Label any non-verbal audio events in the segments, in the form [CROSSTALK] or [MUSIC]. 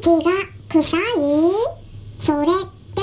ちが臭い？それって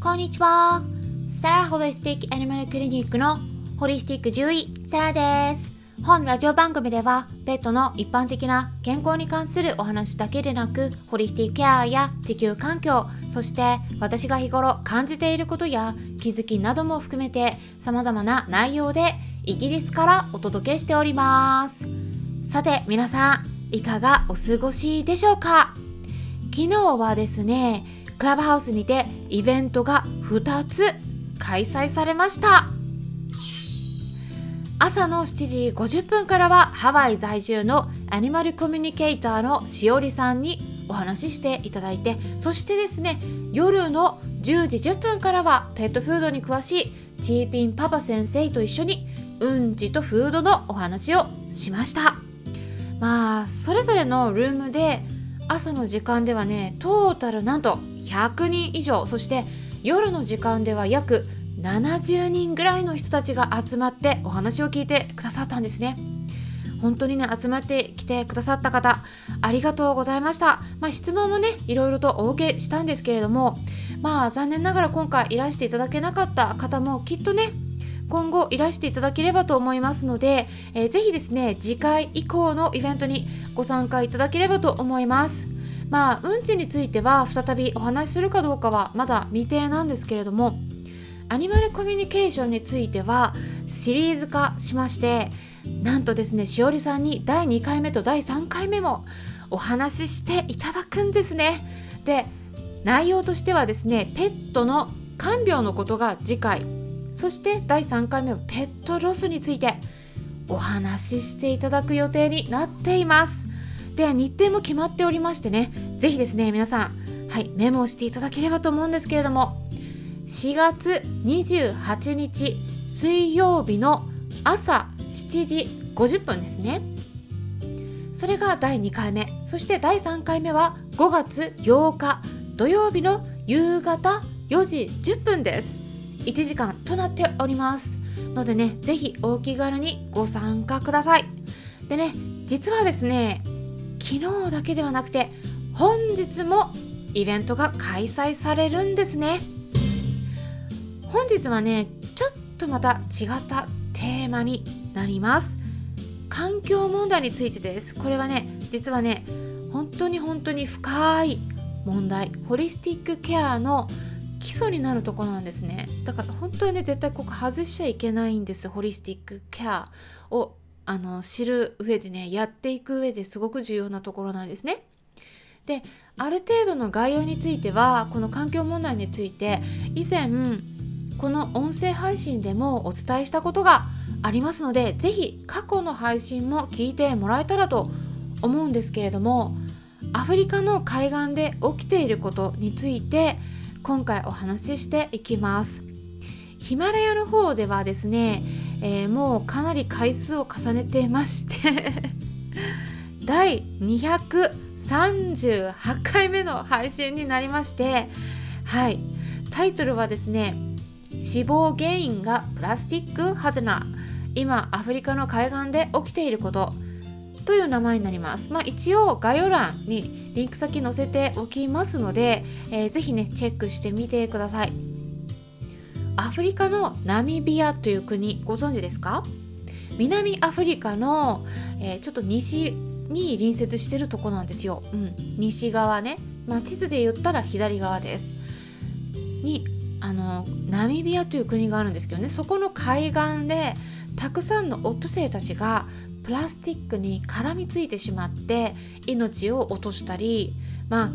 こんにちは。サラホリスティックアニマルクリニックのホリスティック獣医、サラです。本ラジオ番組では、ペットの一般的な健康に関するお話だけでなく、ホリスティックケアや地球環境、そして私が日頃感じていることや気づきなども含めて様々な内容でイギリスからお届けしております。さて皆さん、いかがお過ごしでしょうか？昨日はですね、クラブハウスにてイベントが2つ開催されました。朝の7時50分からはハワイ在住のアニマルコミュニケーターのしおりさんにお話ししていただいてそしてですね夜の10時10分からはペットフードに詳しいチーピンパパ先生と一緒にうんちとフードのお話をしました。まあそれぞれのルームで朝の時間ではねトータルなんと100人以上。そして夜の時間では約70人ぐらいの人たちが集まってお話を聞いてくださったんですね。本当にね集まってきてくださった方ありがとうございました。まあ質問もねいろいろとお受けしたんですけれどもまあ残念ながら今回いらしていただけなかった方もきっとね今後いらしていただければと思いますので、えーぜひですね次回以降のイベントにご参加いただければと思います。まあうんちについては再びお話しするかどうかはまだ未定なんですけれどもアニマルコミュニケーションについてはシリーズ化しましてなんとですねしおりさんに第2回目と第3回目もお話ししていただくんですね。で内容としてはですねペットの看病のことが次回そして第3回目はペットロスについてお話ししていただく予定になっています。では日程も決まっておりましてねぜひですね皆さんはいメモしていただければと思うんですけれども4月28日水曜日の朝7時50分ですね。それが第2回目そして第3回目は5月8日土曜日の夕方4時10分です。1時間となっておりますのでねぜひお気軽にご参加ください。でね実はですね昨日だけではなくて本日もイベントが開催されるんですね。本日はねちょっとまた違ったテーマになります。環境問題についてです。これはね実はね本当に本当に深い問題ホリスティックケアの基礎になるとこなんですね。だから本当にね絶対ここ外しちゃいけないんです。ホリスティックケアをあの知る上でねやっていく上ですごく重要なところなんですね。である程度の概要についてはこの環境問題について以前この音声配信でもお伝えしたことがありますのでぜひ過去の配信も聞いてもらえたらと思うんですけれどもアフリカの海岸で起きていることについて今回お話ししていきます。ヒマラヤの方ではですね、えーもうかなり回数を重ねてまして [LAUGHS] 第238回目の配信になりましてはい。タイトルはですね死亡原因がプラスチックハテナ。今アフリカの海岸で起きていること。という名前になります。まあ、一応概要欄にリンク先載せておきますので、えーぜひねチェックしてみてください。アフリカのナミビアという国ご存知ですか？南アフリカの、えーちょっと西に隣接してるとこなんですよ。うん、西側ね、まあ、地図で言ったら左側です。にあのナミビアという国があるんですけどねそこの海岸でたくさんのオットセイたちがプラスチックに絡みついてしまって命を落としたりまあ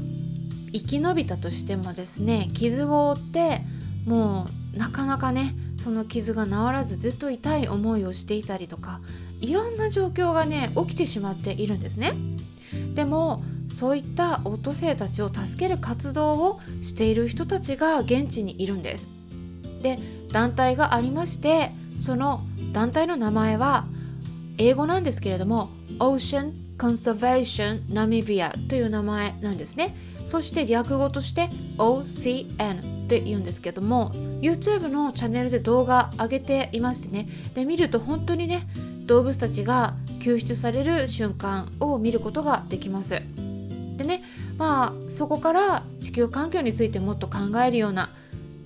生き延びたとしてもですね傷を負ってもうなかなかねその傷が治らずずっと痛い思いをしていたりとかいろんな状況がね起きてしまっているんですね。でもそういったオットセイたちを助ける活動をしている人たちが現地にいるんです。で団体がありましてその団体の名前は英語なんですけれども Ocean Conservation Namibia という名前なんですね。そして略語として OCN って言うんですけども YouTube のチャンネルで動画上げていましてねで見ると本当にね動物たちが救出される瞬間を見ることができます。でねまあそこから地球環境についてもっと考えるような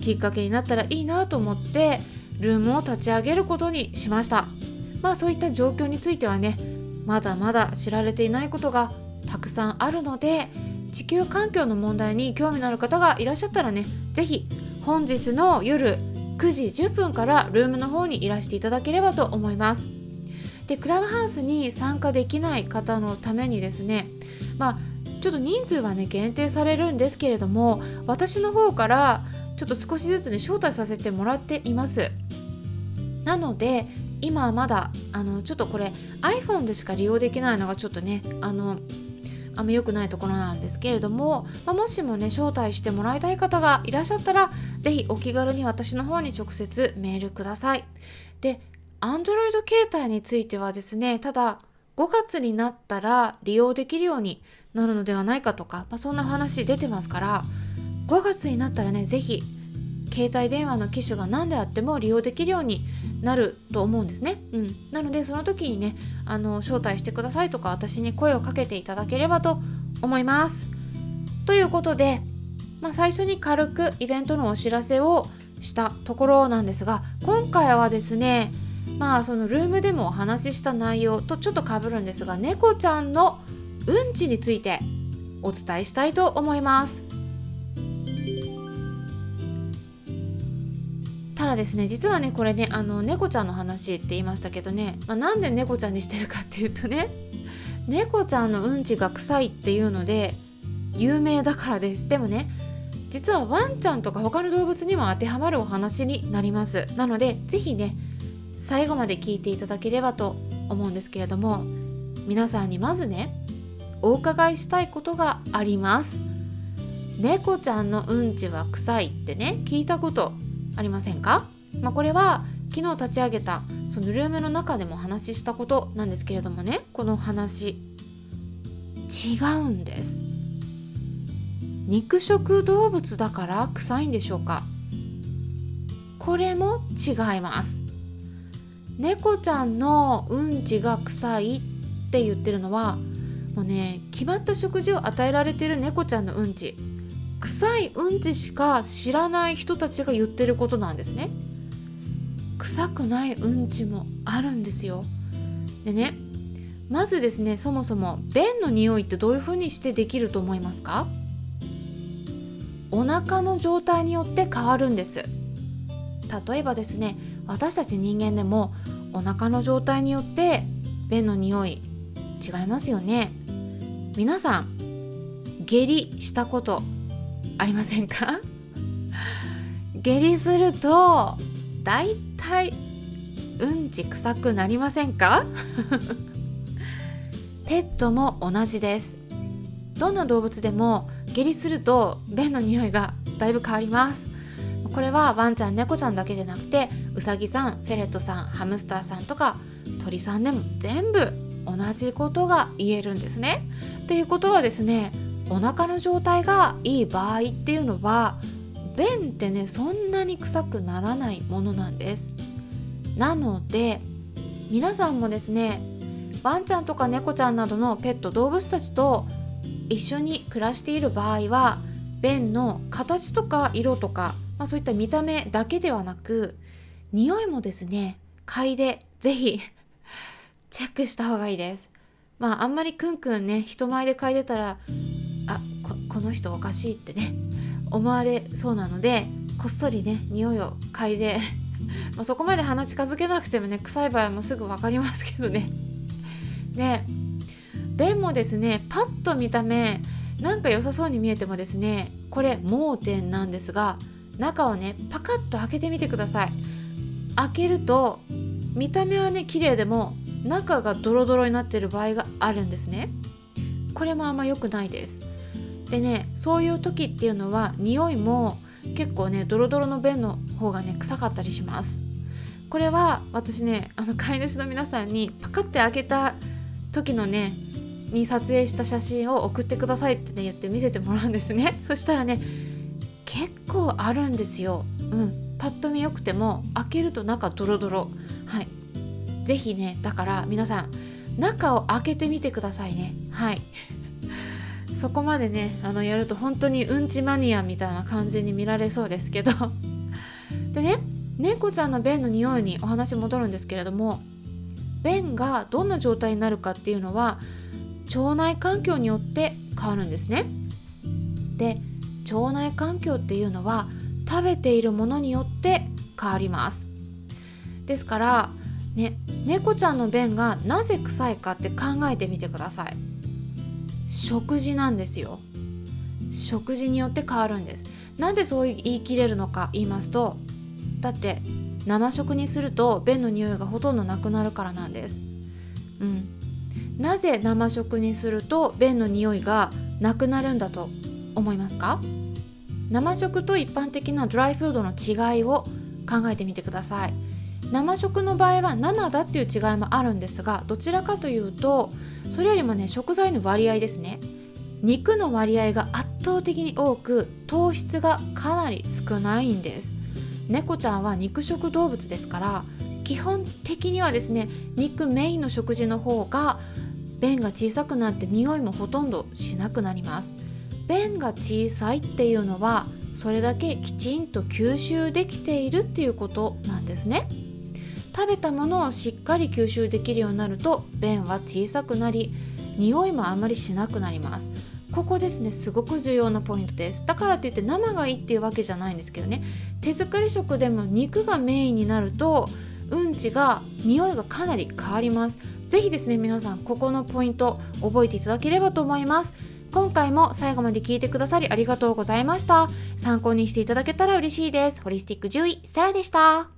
きっかけになったらいいなと思ってルームを立ち上げることにしましたまあそういった状況についてはねまだまだ知られていないことがたくさんあるので地球環境の問題に興味のある方がいらっしゃったらね是非本日の夜9時10分からルームの方にいらしていただければと思います。でクラブハウスに参加できない方のためにですねまあちょっと人数はね限定されるんですけれども私の方からちょっと少しずつね招待させてもらっています。なので今はまだあのちょっとこれ iPhone でしか利用できないのがちょっとねあのあんま良くないところなんですけれども、まあ、もしもね招待してもらいたい方がいらっしゃったら是非お気軽に私の方に直接メールください。で Android 携帯についてはですねただ5月になったら利用できるようになるのではないかとか、まあ、そんな話出てますから5月になったらね是非携帯電話の機種が何であっても利用できるようになると思うんですね。うん、なのでその時にねあの招待してくださいとか私に声をかけていただければと思います。ということで、まあ、最初に軽くイベントのお知らせをしたところなんですが今回はですねまあそのルームでもお話しした内容とちょっとかぶるんですが猫ちゃんのうんちについてお伝えしたいと思います。ただですね実はねこれねあの猫ちゃんの話って言いましたけどね、まあ、なんで猫ちゃんにしてるかっていうとね猫ちゃんのうんちが臭いっていうので有名だからです。でもね実はワンちゃんとか他の動物にも当てはまるお話になります。なので是非ね最後まで聞いていただければと思うんですけれども皆さんにまずねお伺いしたいことがあります。猫ちゃんのうんちは臭いってね聞いたことありませんか、まあ、これは昨日立ち上げたそのルームの中でも話したことなんですけれどもねこの話違うんです。肉食動物だから臭いんでしょうか？これも違います。猫ちゃんのうんちが臭いって言ってるのはもうね決まった食事を与えられてる猫ちゃんのうんち。臭いうんちしか知らない人たちが言ってることなんですね。臭くないうんちもあるんですよ。でねまずですねそもそも便の匂いってどういう風にしてできると思いますか？お腹の状態によって変わるんです。例えばですね私たち人間でもお腹の状態によって便の匂い違いますよね。皆さん下痢したことありませんか？下痢するとだいたいうんち臭くなりませんか？ペットも同じです。どんな動物でも下痢すると便の匂いがだいぶ変わります。これはワンちゃん猫ちゃんだけでなくてウサギさんフェレットさんハムスターさんとか鳥さんでも全部同じことが言えるんですね。っていうことはですねお腹の状態がいい場合っていうのは便ってねそんなに臭くならないものなんです。なので皆さんもですねワンちゃんとか猫ちゃんなどのペット動物たちと一緒に暮らしている場合は便の形とか色とか、まあ、そういった見た目だけではなく匂いもですね嗅いでぜひ [LAUGHS] チェックした方がいいです。まああんまりくんくんね人前で嗅いでたらこの人おかしいってね思われそうなのでこっそりね匂いを嗅いで [LAUGHS] まそこまで鼻近づけなくてもね臭い場合もすぐ分かりますけどね。で [LAUGHS] 便もですねパッと見た目なんか良さそうに見えてもですねこれ盲点なんですが中をねパカッと開けてみてください。開けると見た目はね綺麗でも中がドロドロになってる場合があるんですね。これもあんま良くないです。でねそういう時っていうのは匂いも結構ねドロドロの便の方がね臭かったりします。これは私ねあの飼い主の皆さんにパカって開けた時のねに撮影した写真を送ってくださいってね言って見せてもらうんですね。[LAUGHS] そしたらね結構あるんですよ。うん。パッと見よくても開けると中ドロドロ。はい。是非ねだから皆さん中を開けてみてくださいね。はい。そこまでねあのやると本当にうんちマニアみたいな感じに見られそうですけど。[LAUGHS] でね猫ちゃんの便の匂いにお話戻るんですけれども便がどんな状態になるかっていうのは腸内環境によって変わるんですね。で腸内環境っていうのは食べているものによって変わります。ですからね猫ちゃんの便がなぜ臭いかって考えてみてください。食事なんですよ。食事によって変わるんです。なぜそう言い切れるのか言いますとだって生食にすると便の匂いがほとんどなくなるからなんです。うん。なぜ生食にすると便の匂いがなくなるんだと思いますか？生食と一般的なドライフードの違いを考えてみてください。生食の場合は生だっていう違いもあるんですがどちらかというとそれよりもね食材の割合ですね。肉の割合が圧倒的に多く糖質がかなり少ないんです。猫ちゃんは肉食動物ですから基本的にはですね肉メインの食事の方が便が小さくなって匂いもほとんどしなくなります。便が小さいっていうのはそれだけきちんと吸収できているっていうことなんですね。食べたものをしっかり吸収できるようになると便は小さくなり匂いもあまりしなくなります。ここですねすごく重要なポイントです。だからといって生がいいっていうわけじゃないんですけどね。手作り食でも肉がメインになるとうんちが匂いがかなり変わります。是非ですね皆さんここのポイント覚えていただければと思います。今回も最後まで聞いてくださりありがとうございました。参考にしていただけたら嬉しいです。ホリスティック獣医サラでした。